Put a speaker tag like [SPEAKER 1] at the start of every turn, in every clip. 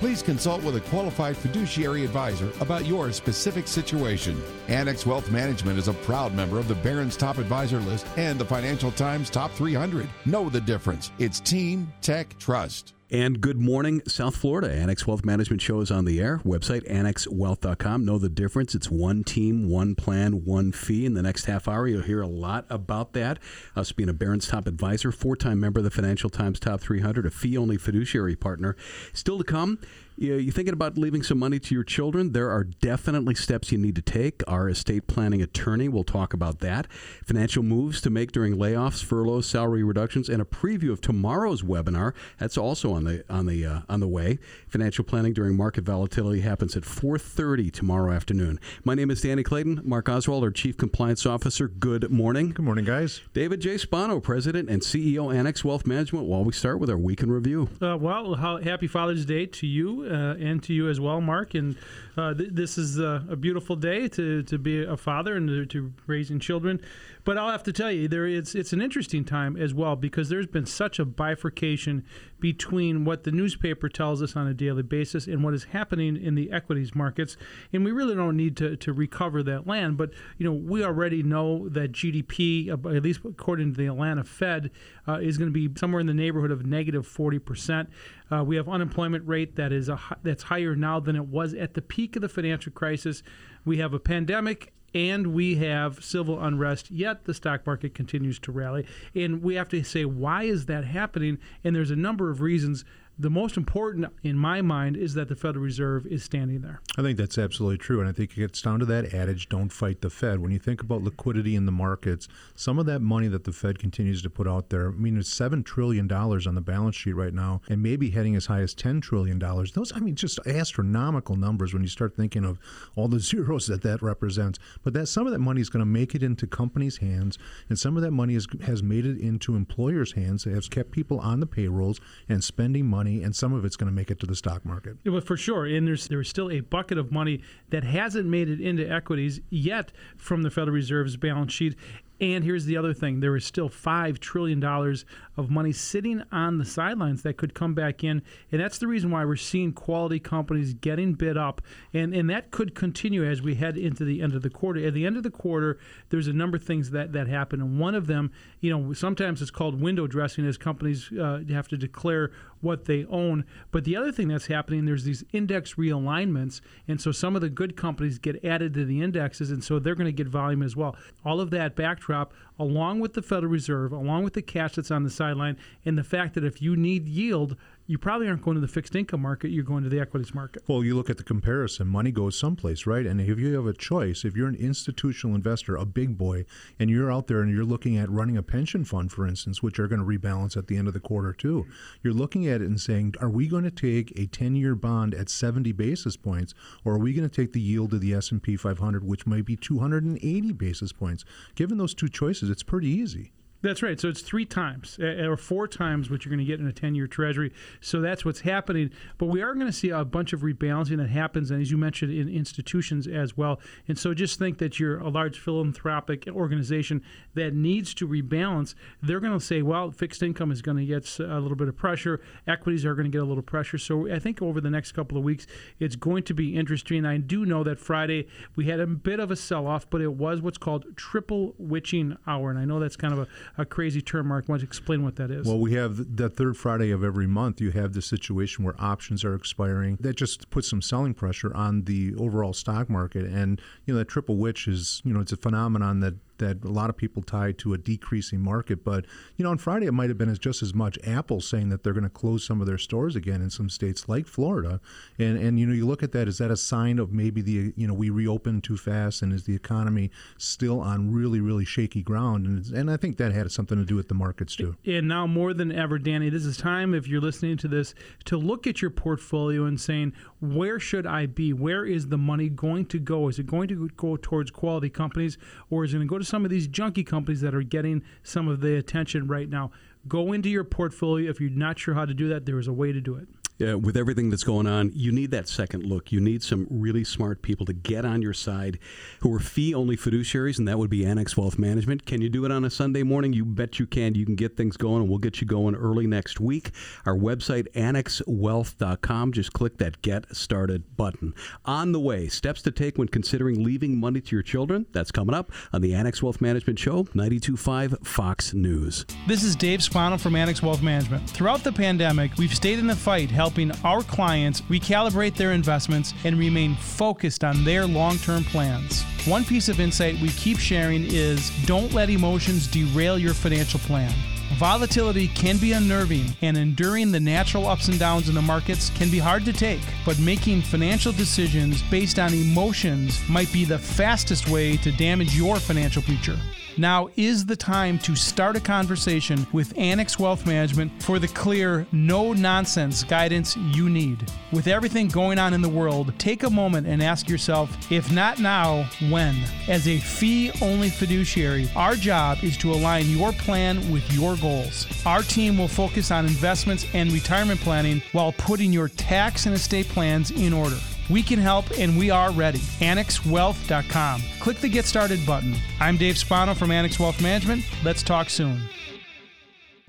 [SPEAKER 1] Please consult with a qualified fiduciary advisor about your specific situation. Annex Wealth Management is a proud member of the Barron's Top Advisor List and the Financial Times Top 300. Know the difference. It's Team Tech Trust.
[SPEAKER 2] And good morning, South Florida. Annex Wealth Management Show is on the air. Website annexwealth.com. Know the difference. It's one team, one plan, one fee. In the next half hour, you'll hear a lot about that. Us being a Barron's top advisor, four time member of the Financial Times Top 300, a fee only fiduciary partner. Still to come, you thinking about leaving some money to your children? There are definitely steps you need to take. Our estate planning attorney will talk about that. Financial moves to make during layoffs, furloughs, salary reductions, and a preview of tomorrow's webinar. That's also on the on the uh, on the way. Financial planning during market volatility happens at 4:30 tomorrow afternoon. My name is Danny Clayton. Mark Oswald, our Chief Compliance Officer. Good morning.
[SPEAKER 3] Good morning, guys.
[SPEAKER 2] David J. Spano, President and CEO Annex Wealth Management. While we start with our week in review.
[SPEAKER 4] Uh, well, how, happy Father's Day to you uh, and to you as well, Mark. And uh, th- this is a, a, beautiful day to, to be a father and to, to, raising children. But I'll have to tell you, there it's it's an interesting time as well because there's been such a bifurcation between what the newspaper tells us on a daily basis and what is happening in the equities markets. And we really don't need to, to recover that land. But you know, we already know that GDP, at least according to the Atlanta Fed, uh, is going to be somewhere in the neighborhood of negative 40 percent. Uh, we have unemployment rate that is a, that's higher now than it was at the peak of the financial crisis. We have a pandemic and we have civil unrest, yet the stock market continues to rally. And we have to say, why is that happening? And there's a number of reasons the most important in my mind is that the Federal Reserve is standing there.
[SPEAKER 3] I think that's absolutely true. And I think it gets down to that adage don't fight the Fed. When you think about liquidity in the markets, some of that money that the Fed continues to put out there, I mean, it's $7 trillion on the balance sheet right now, and maybe heading as high as $10 trillion. Those, I mean, just astronomical numbers when you start thinking of all the zeros that that represents. But that some of that money is going to make it into companies' hands, and some of that money is, has made it into employers' hands. It has kept people on the payrolls and spending money money, and some of it's going to make it to the stock market.
[SPEAKER 4] Well, for sure. And there's there's still a bucket of money that hasn't made it into equities yet from the Federal Reserve's balance sheet. And here's the other thing there is still $5 trillion of money sitting on the sidelines that could come back in. And that's the reason why we're seeing quality companies getting bid up. And, and that could continue as we head into the end of the quarter. At the end of the quarter, there's a number of things that, that happen. And one of them, you know, sometimes it's called window dressing as companies uh, have to declare what they own. But the other thing that's happening, there's these index realignments. And so some of the good companies get added to the indexes. And so they're going to get volume as well. All of that backdrop backdrop, along with the Federal Reserve, along with the cash that's on the sideline, and the fact that if you need yield, you probably aren't going to the fixed income market, you're going to the equities market.
[SPEAKER 3] Well, you look at the comparison, money goes someplace, right? And if you have a choice, if you're an institutional investor, a big boy, and you're out there and you're looking at running a pension fund, for instance, which are going to rebalance at the end of the quarter too, you're looking at it and saying, are we going to take a 10-year bond at 70 basis points, or are we going to take the yield of the S&P 500, which might be 280 basis points? Given those two choices, it's pretty easy.
[SPEAKER 4] That's right. So it's three times eh, eh, or four times what you're going to get in a 10 year treasury. So that's what's happening. But we are going to see a bunch of rebalancing that happens, and as you mentioned, in institutions as well. And so just think that you're a large philanthropic organization that needs to rebalance. They're going to say, well, fixed income is going to get a little bit of pressure, equities are going to get a little pressure. So I think over the next couple of weeks, it's going to be interesting. I do know that Friday we had a bit of a sell off, but it was what's called triple witching hour. And I know that's kind of a a crazy term, Mark. Why don't you explain what that is?
[SPEAKER 3] Well, we have the third Friday of every month, you have the situation where options are expiring. That just puts some selling pressure on the overall stock market. And, you know, that triple witch is, you know, it's a phenomenon that that a lot of people tie to a decreasing market. But you know, on Friday it might have been as just as much Apple saying that they're going to close some of their stores again in some states like Florida. And and you know, you look at that is that a sign of maybe the you know we reopened too fast and is the economy still on really really shaky ground? And and I think that had something to do with the markets too.
[SPEAKER 4] And now more than ever, Danny, this is time if you're listening to this to look at your portfolio and saying where should I be? Where is the money going to go? Is it going to go towards quality companies or is it going to go to some of these junky companies that are getting some of the attention right now. Go into your portfolio. If you're not sure how to do that, there is a way to do it
[SPEAKER 2] uh, with everything that's going on, you need that second look. You need some really smart people to get on your side who are fee only fiduciaries, and that would be Annex Wealth Management. Can you do it on a Sunday morning? You bet you can. You can get things going, and we'll get you going early next week. Our website, annexwealth.com. Just click that Get Started button. On the way, steps to take when considering leaving money to your children. That's coming up on the Annex Wealth Management Show, 92.5 Fox News.
[SPEAKER 4] This is Dave Spano from Annex Wealth Management. Throughout the pandemic, we've stayed in the fight, helping helping our clients recalibrate their investments and remain focused on their long term plans. One piece of insight we keep sharing is don't let emotions derail your financial plan. Volatility can be unnerving, and enduring the natural ups and downs in the markets can be hard to take. But making financial decisions based on emotions might be the fastest way to damage your financial future. Now is the time to start a conversation with Annex Wealth Management for the clear, no nonsense guidance you need. With everything going on in the world, take a moment and ask yourself if not now, when? As a fee only fiduciary, our job is to align your plan with your goals. Our team will focus on investments and retirement planning while putting your tax and estate plans in order. We can help and we are ready. AnnexWealth.com. Click the Get Started button. I'm Dave Spano from Annex Wealth Management. Let's talk soon.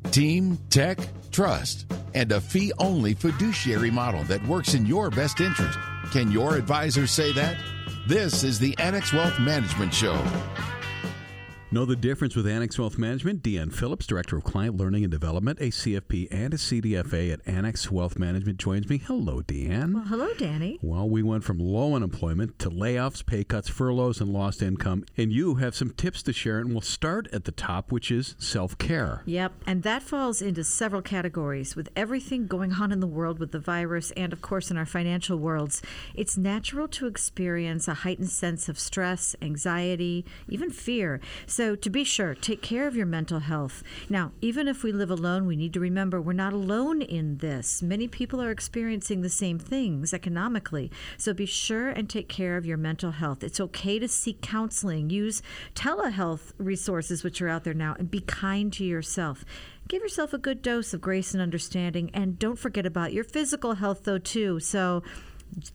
[SPEAKER 1] Team, tech, trust, and a fee only fiduciary model that works in your best interest. Can your advisor say that? This is the Annex Wealth Management Show.
[SPEAKER 2] Know the difference with Annex Wealth Management? Deanne Phillips, Director of Client Learning and Development, a CFP and a CDFA at Annex Wealth Management, joins me. Hello, Deanne.
[SPEAKER 5] Well, hello, Danny.
[SPEAKER 2] Well, we went from low unemployment to layoffs, pay cuts, furloughs, and lost income. And you have some tips to share, and we'll start at the top, which is self care.
[SPEAKER 5] Yep, and that falls into several categories. With everything going on in the world with the virus and, of course, in our financial worlds, it's natural to experience a heightened sense of stress, anxiety, even fear. So so, to be sure, take care of your mental health. Now, even if we live alone, we need to remember we're not alone in this. Many people are experiencing the same things economically. So, be sure and take care of your mental health. It's okay to seek counseling, use telehealth resources, which are out there now, and be kind to yourself give yourself a good dose of grace and understanding and don't forget about your physical health though too so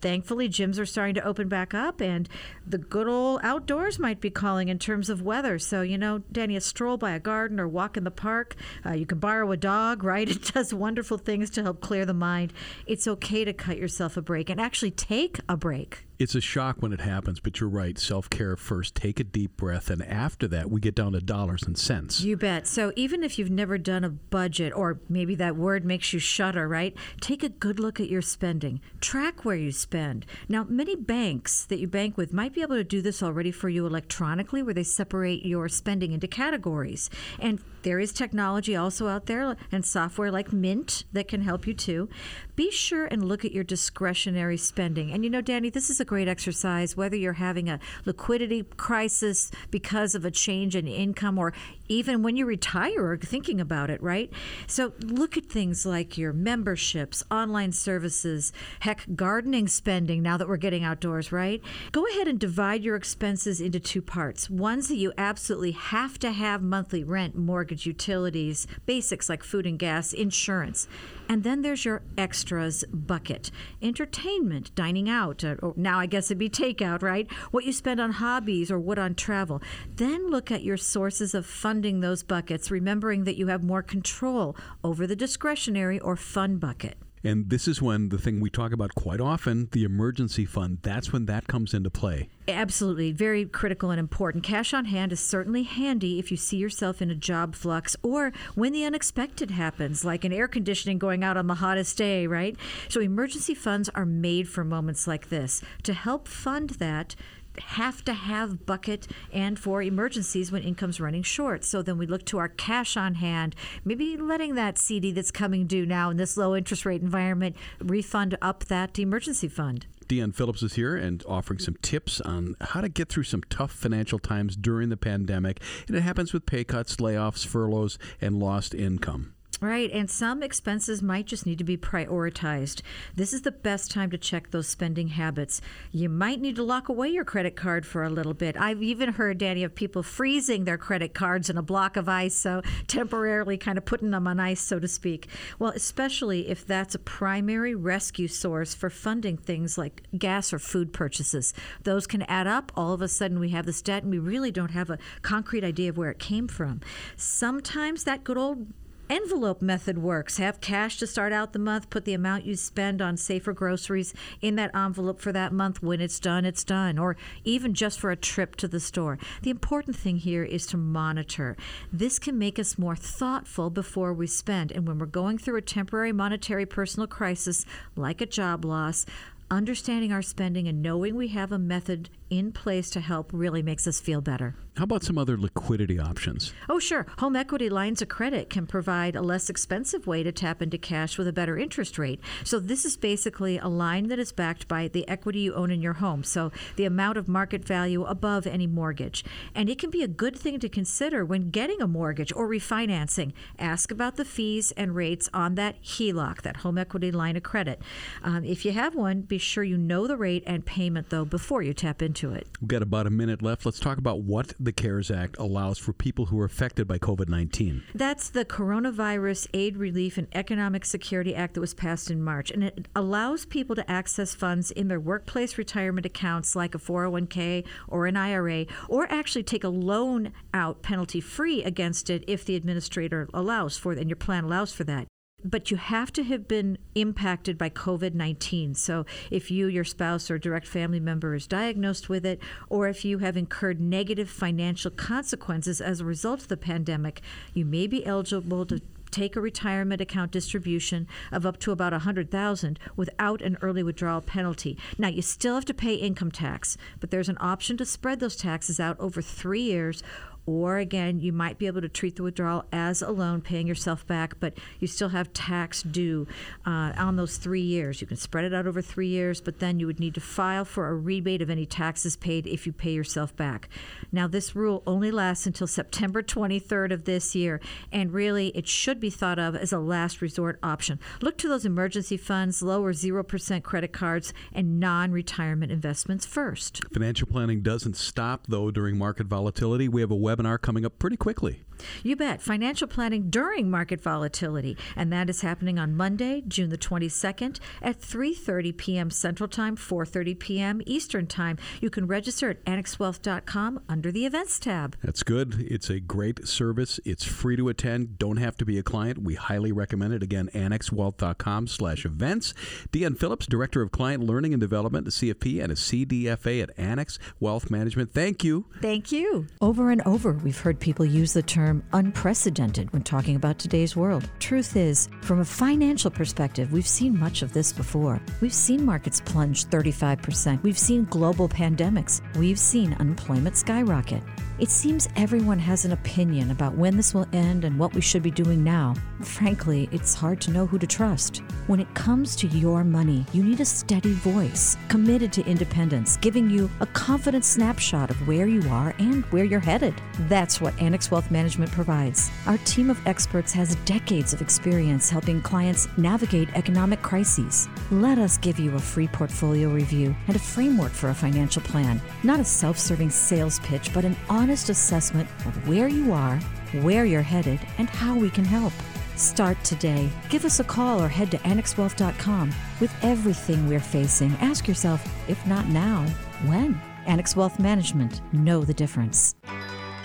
[SPEAKER 5] thankfully gyms are starting to open back up and the good old outdoors might be calling in terms of weather. So you know danny a stroll by a garden or walk in the park. Uh, you can borrow a dog right? It does wonderful things to help clear the mind. It's okay to cut yourself a break and actually take a break
[SPEAKER 2] it's a shock when it happens, but you're right. Self care first. Take a deep breath, and after that, we get down to dollars and cents.
[SPEAKER 5] You bet. So even if you've never done a budget, or maybe that word makes you shudder, right? Take a good look at your spending. Track where you spend. Now, many banks that you bank with might be able to do this already for you electronically, where they separate your spending into categories. And there is technology also out there and software like Mint that can help you too. Be sure and look at your discretionary spending. And you know, Danny, this is a great exercise whether you're having a liquidity crisis because of a change in income or even when you retire or thinking about it, right? So look at things like your memberships, online services, heck, gardening spending now that we're getting outdoors, right? Go ahead and divide your expenses into two parts. Ones that you absolutely have to have monthly rent, mortgage, utilities, basics like food and gas, insurance. And then there's your extras bucket entertainment, dining out, uh, or now I guess it'd be takeout, right? What you spend on hobbies or what on travel. Then look at your sources of funding those buckets, remembering that you have more control over the discretionary or fun bucket.
[SPEAKER 2] And this is when the thing we talk about quite often, the emergency fund, that's when that comes into play.
[SPEAKER 5] Absolutely. Very critical and important. Cash on hand is certainly handy if you see yourself in a job flux or when the unexpected happens, like an air conditioning going out on the hottest day, right? So, emergency funds are made for moments like this. To help fund that, have to have bucket and for emergencies when income's running short. So then we look to our cash on hand, maybe letting that CD that's coming due now in this low interest rate environment refund up that emergency fund.
[SPEAKER 2] Deanne Phillips is here and offering some tips on how to get through some tough financial times during the pandemic. And it happens with pay cuts, layoffs, furloughs, and lost income.
[SPEAKER 5] Right, and some expenses might just need to be prioritized. This is the best time to check those spending habits. You might need to lock away your credit card for a little bit. I've even heard, Danny, of people freezing their credit cards in a block of ice, so temporarily kind of putting them on ice, so to speak. Well, especially if that's a primary rescue source for funding things like gas or food purchases. Those can add up. All of a sudden, we have this debt, and we really don't have a concrete idea of where it came from. Sometimes that good old envelope method works. Have cash to start out the month, put the amount you spend on safer groceries in that envelope for that month. When it's done, it's done. Or even just for a trip to the store. The important thing here is to monitor. This can make us more thoughtful before we spend. And when we're going through a temporary monetary personal crisis, like a job loss, understanding our spending and knowing we have a method in place to help really makes us feel better.
[SPEAKER 2] How about some other liquidity options?
[SPEAKER 5] Oh, sure. Home equity lines of credit can provide a less expensive way to tap into cash with a better interest rate. So, this is basically a line that is backed by the equity you own in your home, so the amount of market value above any mortgage. And it can be a good thing to consider when getting a mortgage or refinancing. Ask about the fees and rates on that HELOC, that home equity line of credit. Um, if you have one, be sure you know the rate and payment, though, before you tap into it.
[SPEAKER 2] We've got about a minute left. Let's talk about what the CARES Act allows for people who are affected by COVID 19.
[SPEAKER 5] That's the Coronavirus Aid, Relief, and Economic Security Act that was passed in March. And it allows people to access funds in their workplace retirement accounts like a 401k or an IRA, or actually take a loan out penalty free against it if the administrator allows for it and your plan allows for that but you have to have been impacted by COVID 19. So, if you, your spouse, or direct family member is diagnosed with it, or if you have incurred negative financial consequences as a result of the pandemic, you may be eligible to take a retirement account distribution of up to about 100,000 without an early withdrawal penalty. Now you still have to pay income tax, but there's an option to spread those taxes out over 3 years or again, you might be able to treat the withdrawal as a loan, paying yourself back, but you still have tax due uh, on those three years. You can spread it out over three years, but then you would need to file for a rebate of any taxes paid if you pay yourself back. Now, this rule only lasts until September 23rd of this year, and really it should be thought of as a last resort option. Look to those emergency funds, low or 0% credit cards, and non retirement investments first.
[SPEAKER 2] Financial planning doesn't stop, though, during market volatility. We have a web webinar coming up pretty quickly.
[SPEAKER 5] You bet. Financial planning during market volatility, and that is happening on Monday, June the 22nd at 3:30 p.m. Central Time, 4:30 p.m. Eastern Time. You can register at annexwealth.com under the events tab.
[SPEAKER 2] That's good. It's a great service. It's free to attend. Don't have to be a client. We highly recommend it. Again, annexwealth.com/events. Deanne Phillips, Director of Client Learning and Development at CFP and a CDFA at Annex Wealth Management. Thank you.
[SPEAKER 5] Thank you. Over and over, we've heard people use the term term unprecedented when talking about today's world. Truth is, from a financial perspective, we've seen much of this before. We've seen markets plunge 35%. We've seen global pandemics. We've seen unemployment skyrocket. It seems everyone has an opinion about when this will end and what we should be doing now. Frankly, it's hard to know who to trust. When it comes to your money, you need a steady voice, committed to independence, giving you a confident snapshot of where you are and where you're headed. That's what Annex Wealth Management provides. Our team of experts has decades of experience helping clients navigate economic crises. Let us give you a free portfolio review and a framework for a financial plan, not a self serving sales pitch, but an honest honest assessment of where you are, where you're headed, and how we can help. Start today. Give us a call or head to annexwealth.com. With everything we're facing, ask yourself, if not now, when? Annex Wealth Management. Know the difference.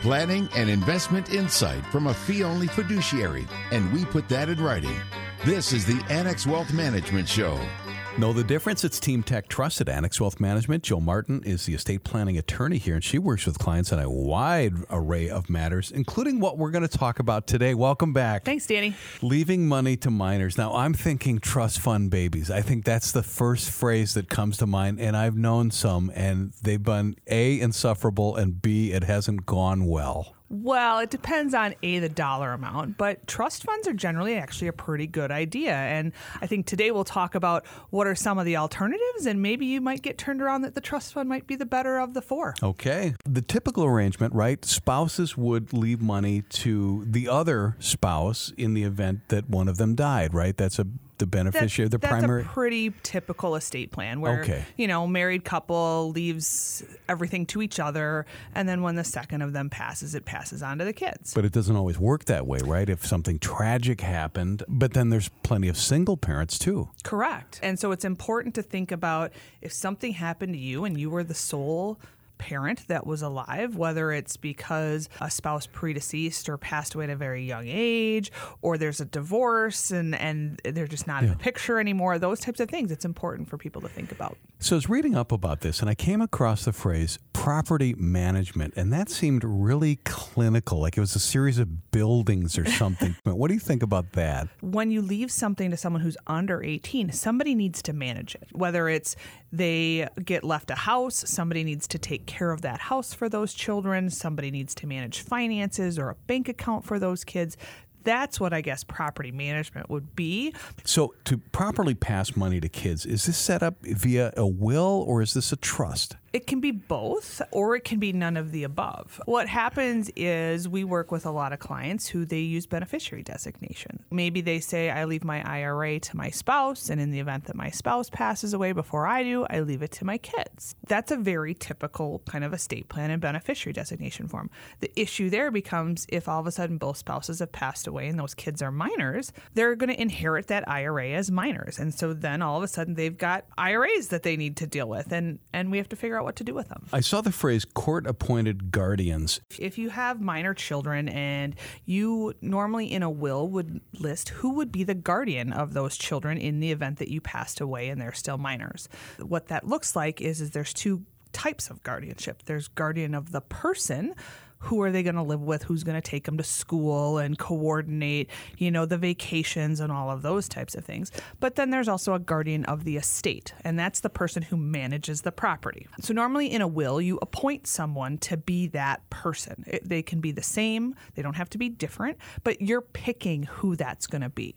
[SPEAKER 1] Planning and investment insight from a fee only fiduciary, and we put that in writing. This is the Annex Wealth Management Show.
[SPEAKER 2] Know the difference? It's Team Tech Trust at Annex Wealth Management. Jill Martin is the estate planning attorney here, and she works with clients on a wide array of matters, including what we're going to talk about today. Welcome back.
[SPEAKER 6] Thanks, Danny.
[SPEAKER 2] Leaving money to minors. Now, I'm thinking trust fund babies. I think that's the first phrase that comes to mind, and I've known some, and they've been A, insufferable, and B, it hasn't gone well.
[SPEAKER 6] Well, it depends on a the dollar amount, but trust funds are generally actually a pretty good idea. And I think today we'll talk about what are some of the alternatives, and maybe you might get turned around that the trust fund might be the better of the four.
[SPEAKER 2] Okay. The typical arrangement, right? Spouses would leave money to the other spouse in the event that one of them died, right? That's a the beneficiary,
[SPEAKER 6] that's,
[SPEAKER 2] the
[SPEAKER 6] that's
[SPEAKER 2] primary.
[SPEAKER 6] a pretty typical estate plan where
[SPEAKER 2] Okay.
[SPEAKER 6] you know married couple leaves everything to each other, and then when the second of them passes, it passes on to the kids.
[SPEAKER 2] But it doesn't always work that way, right? If something tragic happened, but then there's plenty of single parents too.
[SPEAKER 6] Correct. And so it's important to think about if something happened to you and you were the sole parent that was alive, whether it's because a spouse predeceased or passed away at a very young age, or there's a divorce and, and they're just not in the picture anymore, those types of things, it's important for people to think about.
[SPEAKER 2] So I was reading up about this and I came across the phrase property management, and that seemed really clinical, like it was a series of buildings or something. what do you think about that?
[SPEAKER 6] when you leave something to someone who's under 18, somebody needs to manage it. Whether it's they get left a house, somebody needs to take care of that house for those children, somebody needs to manage finances or a bank account for those kids. That's what I guess property management would be.
[SPEAKER 2] So, to properly pass money to kids, is this set up via a will or is this a trust?
[SPEAKER 6] It can be both, or it can be none of the above. What happens is we work with a lot of clients who they use beneficiary designation. Maybe they say, I leave my IRA to my spouse, and in the event that my spouse passes away before I do, I leave it to my kids. That's a very typical kind of estate plan and beneficiary designation form. The issue there becomes if all of a sudden both spouses have passed away and those kids are minors, they're going to inherit that IRA as minors. And so then all of a sudden they've got IRAs that they need to deal with, and, and we have to figure out what to do with them.
[SPEAKER 2] I saw the phrase court appointed guardians.
[SPEAKER 6] If you have minor children and you normally in a will would list who would be the guardian of those children in the event that you passed away and they're still minors. What that looks like is is there's two types of guardianship. There's guardian of the person who are they going to live with? Who's going to take them to school and coordinate you know the vacations and all of those types of things. But then there's also a guardian of the estate and that's the person who manages the property. So normally in a will you appoint someone to be that person. It- they can be the same they don't have to be different but you're picking who that's going to be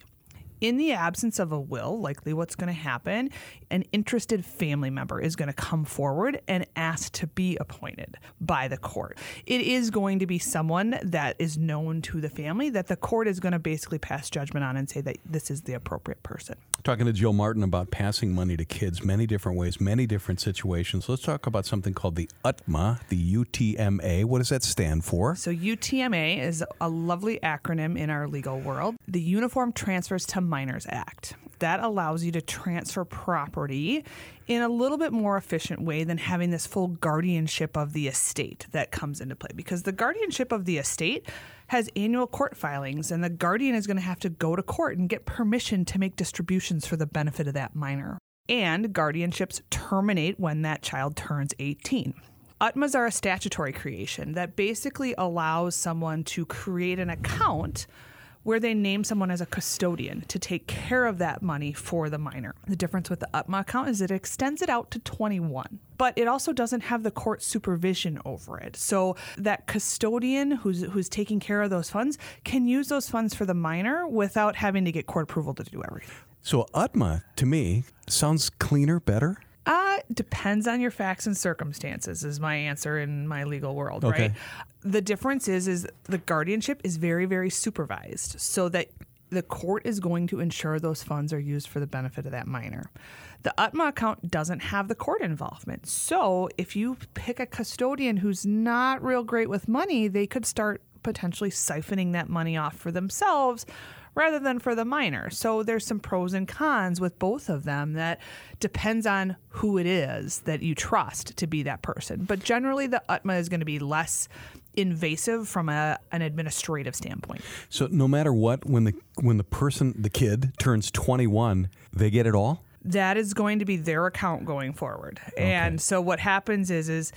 [SPEAKER 6] in the absence of a will, likely what's going to happen, an interested family member is going to come forward and ask to be appointed by the court. It is going to be someone that is known to the family that the court is going to basically pass judgment on and say that this is the appropriate person.
[SPEAKER 2] Talking to Jill Martin about passing money to kids, many different ways, many different situations. Let's talk about something called the UTMA, the UTMA. What does that stand for?
[SPEAKER 6] So, UTMA is a lovely acronym in our legal world the Uniform Transfers to Minors Act. That allows you to transfer property in a little bit more efficient way than having this full guardianship of the estate that comes into play. Because the guardianship of the estate has annual court filings, and the guardian is going to have to go to court and get permission to make distributions for the benefit of that minor. And guardianships terminate when that child turns 18. UTMAs are a statutory creation that basically allows someone to create an account where they name someone as a custodian to take care of that money for the minor. The difference with the UTMA account is it extends it out to 21, but it also doesn't have the court supervision over it. So that custodian who's who's taking care of those funds can use those funds for the minor without having to get court approval to do everything.
[SPEAKER 2] So UTMA, to me, sounds cleaner, better.
[SPEAKER 6] Uh, depends on your facts and circumstances is my answer in my legal world,
[SPEAKER 2] Okay.
[SPEAKER 6] right? The difference is is the guardianship is very very supervised so that the court is going to ensure those funds are used for the benefit of that minor. The UTMA account doesn't have the court involvement. So if you pick a custodian who's not real great with money, they could start potentially siphoning that money off for themselves rather than for the minor. So there's some pros and cons with both of them that depends on who it is that you trust to be that person. But generally the UTMA is going to be less invasive from a, an administrative standpoint.
[SPEAKER 2] So no matter what, when the when the person, the kid turns 21, they get it all.
[SPEAKER 6] that is going to be their account going forward. And so what happens is is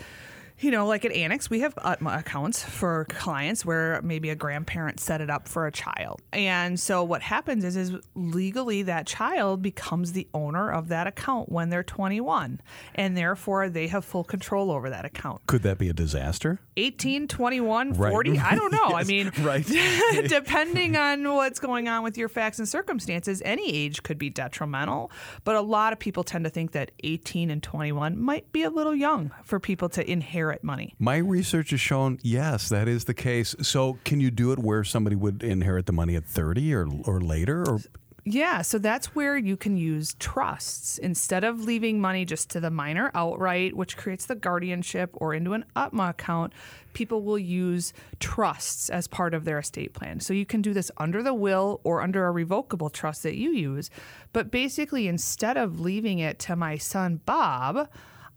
[SPEAKER 6] you know, like at Annex, we have uh, UTMA accounts for clients where maybe a grandparent set it up for a child. And so what happens is, is legally that child becomes the owner of that account when they're 21. And therefore they have full control over that account.
[SPEAKER 2] Could that be a disaster?
[SPEAKER 6] 18, 21,
[SPEAKER 2] Right.
[SPEAKER 6] 40, I don't know. I mean,
[SPEAKER 2] right.
[SPEAKER 6] depending on what's going on with your facts and circumstances, any age could be detrimental. But a lot of people tend to think that 18 and 21 might be a little young for people to inherit money.
[SPEAKER 2] My research has shown yes, that is the case. So, can you do it where somebody would inherit the money at 30 or, or later? Or
[SPEAKER 6] Yeah, so that's where you can use trusts instead of leaving money just to the minor outright, which creates the guardianship, or into an UTMA account. People will use trusts as part of their estate plan. So you can do this under the will or under a revocable trust that you use. But basically, instead of leaving it to my son Bob,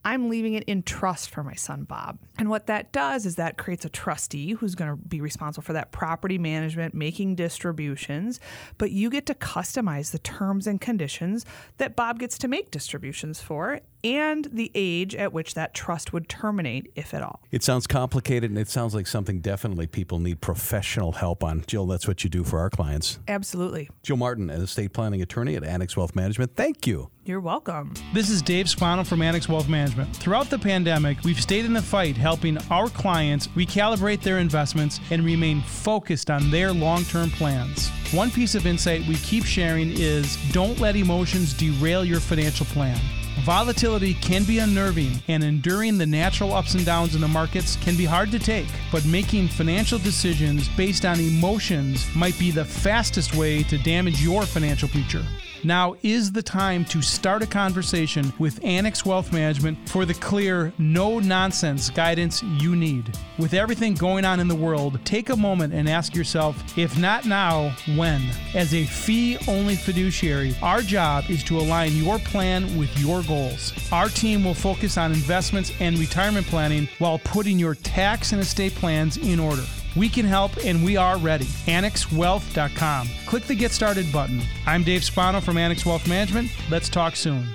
[SPEAKER 6] I'm leaving it in trust for my son Bob. And what that does is that creates a trustee who's going to be responsible for that property management, making distributions, but you get to customize the terms and conditions that Bob gets to make distributions for and the age at which that trust would terminate, if at all.
[SPEAKER 2] it sounds complicated and it sounds like something definitely people need professional help on. Jill, that's what you do for our clients.
[SPEAKER 6] Absolutely.
[SPEAKER 2] Jill Martin, an estate planning attorney at Annex Wealth Management. Thank you.
[SPEAKER 6] You're welcome.
[SPEAKER 4] This is Dave Spano from Annex Wealth Management. Throughout the pandemic, we've stayed in the fight helping our clients recalibrate their investments and remain focused on their long term plans. One piece of insight we keep sharing is don't let emotions derail your financial plan. Volatility can be unnerving, and enduring the natural ups and downs in the markets can be hard to take. But making financial decisions based on emotions might be the fastest way to damage your financial future. Now is the time to start a conversation with Annex Wealth Management for the clear, no nonsense guidance you need. With everything going on in the world, take a moment and ask yourself if not now, when? As a fee only fiduciary, our job is to align your plan with your goals. Our team will focus on investments and retirement planning while putting your tax and estate plans in order. We can help and we are ready. AnnexWealth.com. Click the Get Started button. I'm Dave Spano from Annex Wealth Management. Let's talk soon.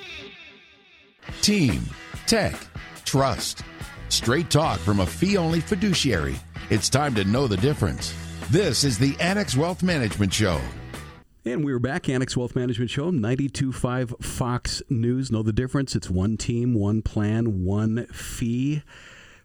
[SPEAKER 1] Team, tech, trust. Straight talk from a fee only fiduciary. It's time to know the difference. This is the Annex Wealth Management Show.
[SPEAKER 2] And we're back, Annex Wealth Management Show, 92.5 Fox News. Know the difference? It's one team, one plan, one fee.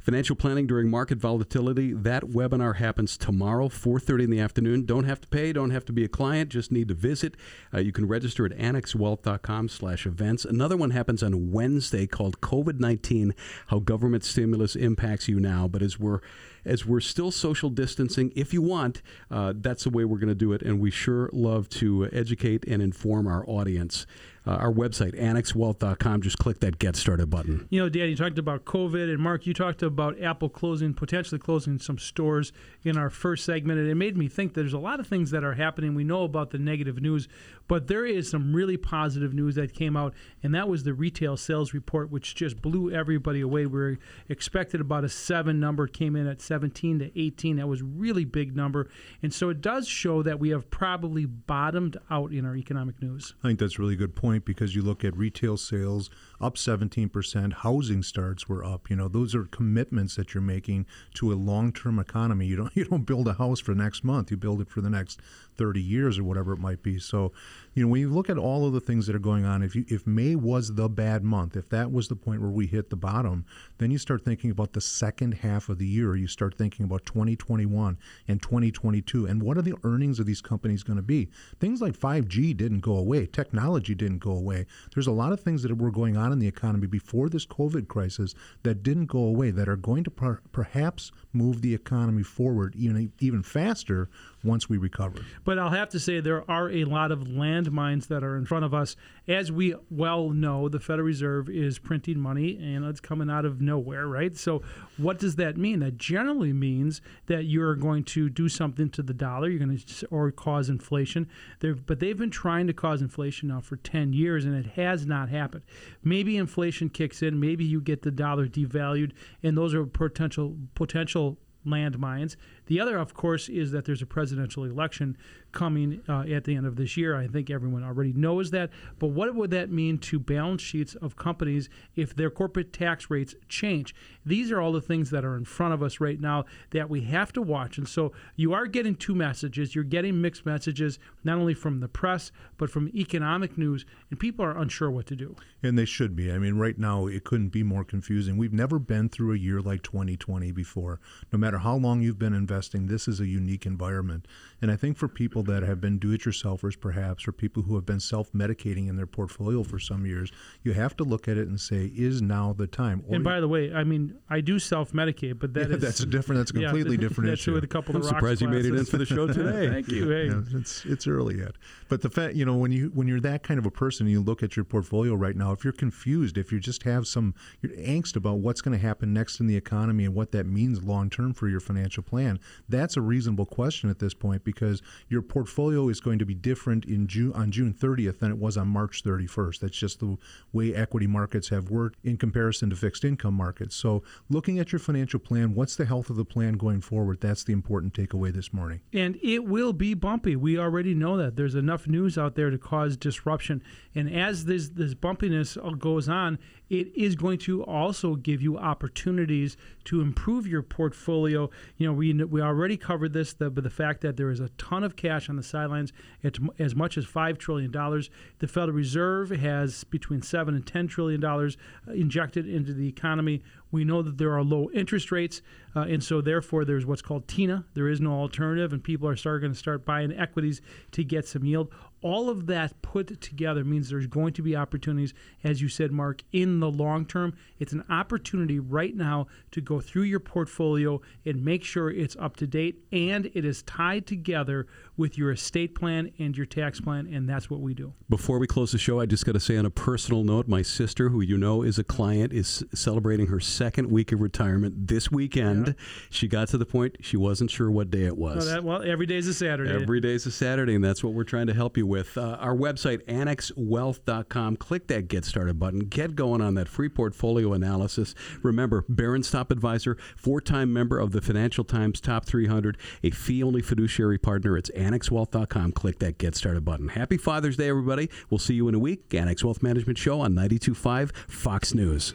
[SPEAKER 2] Financial planning during market volatility. That webinar happens tomorrow, 4:30 in the afternoon. Don't have to pay, don't have to be a client, just need to visit. Uh, you can register at annexwealth.com/events. Another one happens on Wednesday called COVID-19: How Government Stimulus Impacts You Now. But as we're as we're still social distancing, if you want, uh, that's the way we're going to do it. And we sure love to educate and inform our audience. Uh, our website, annexwealth.com, just click that Get Started button.
[SPEAKER 4] You know, Dan, you talked about COVID, and Mark, you talked about Apple closing, potentially closing some stores in our first segment, and it made me think there's a lot of things that are happening. We know about the negative news, but there is some really positive news that came out, and that was the retail sales report, which just blew everybody away. We were expected about a seven number, came in at 17 to 18. That was really big number, and so it does show that we have probably bottomed out in our economic news.
[SPEAKER 3] I think that's a really good point because you look at retail sales up 17%, housing starts were up. You know, those are commitments that you're making to a long-term economy. You don't you don't build a house for next month. You build it for the next 30 years or whatever it might be. So, you know, when you look at all of the things that are going on, if you if May was the bad month, if that was the point where we hit the bottom, then you start thinking about the second half of the year. You start thinking about 2021 and 2022 and what are the earnings of these companies going to be? Things like 5G didn't go away, technology didn't go away. There's a lot of things that were going on in the economy before this COVID crisis that didn't go away that are going to per- perhaps move the economy forward even even faster once we recover.
[SPEAKER 4] But I'll have to say there are a lot of landmines that are in front of us. As we well know, the Federal Reserve is printing money and it's coming out of nowhere, right? So, what does that mean? That generally means that you're going to do something to the dollar, you're going to or cause inflation. They're, but they've been trying to cause inflation now for 10 years and it has not happened. Maybe inflation kicks in, maybe you get the dollar devalued, and those are potential potential landmines. The other, of course, is that there's a presidential election coming uh, at the end of this year. I think everyone already knows that. But what would that mean to balance sheets of companies if their corporate tax rates change? These are all the things that are in front of us right now that we have to watch. And so you are getting two messages. You're getting mixed messages, not only from the press, but from economic news, and people are unsure what to do.
[SPEAKER 3] And they should be. I mean, right now, it couldn't be more confusing. We've never been through a year like 2020 before. No matter how long you've been investing, this is a unique environment. And I think for people that have been do it yourselfers, perhaps, or people who have been self medicating in their portfolio for some years, you have to look at it and say, is now the time?
[SPEAKER 4] Or and by the way, I mean, I do self medicate, but that
[SPEAKER 3] yeah,
[SPEAKER 4] is,
[SPEAKER 3] that's a different, that's a completely
[SPEAKER 4] yeah,
[SPEAKER 3] different
[SPEAKER 4] that's
[SPEAKER 3] issue.
[SPEAKER 4] with a couple
[SPEAKER 2] I'm
[SPEAKER 4] of
[SPEAKER 2] surprised you made it in for the show today.
[SPEAKER 4] Thank you. Hey.
[SPEAKER 3] Yeah, it's, it's early yet. But the fact, you know, when, you, when you're that kind of a person, you look at your portfolio right now, if you're confused, if you just have some you're angst about what's going to happen next in the economy and what that means long term for your financial plan, that's a reasonable question at this point because your portfolio is going to be different in June on June 30th than it was on March 31st. That's just the way equity markets have worked in comparison to fixed income markets. So, looking at your financial plan, what's the health of the plan going forward? That's the important takeaway this morning.
[SPEAKER 4] And it will be bumpy. We already know that. There's enough news out there to cause disruption. And as this this bumpiness uh, goes on, it is going to also give you opportunities to improve your portfolio. You know, we we already covered this, the, but the fact that there is a ton of cash on the sidelines, it's as much as five trillion dollars. The Federal Reserve has between seven and ten trillion dollars uh, injected into the economy. We know that there are low interest rates, uh, and so therefore there's what's called TINA. There is no alternative, and people are starting to start buying equities to get some yield all of that put together means there's going to be opportunities, as you said, Mark, in the long term. It's an opportunity right now to go through your portfolio and make sure it's up to date and it is tied together with your estate plan and your tax plan, and that's what we do.
[SPEAKER 2] Before we close the show, I just got to say on a personal note, my sister, who you know is a client, is celebrating her second week of retirement this weekend. Yeah. She got to the point she wasn't sure what day it was.
[SPEAKER 4] that, well, every day's a Saturday.
[SPEAKER 2] Every day's a Saturday, and that's what we're trying to help you with. Uh, our website, annexwealth.com. Click that Get Started button. Get going on that free portfolio analysis. Remember, Barron's Top Advisor, four time member of the Financial Times Top 300, a fee only fiduciary partner. It's annexwealth.com. Click that Get Started button. Happy Father's Day, everybody. We'll see you in a week. Annex Wealth Management Show on 92.5 Fox News.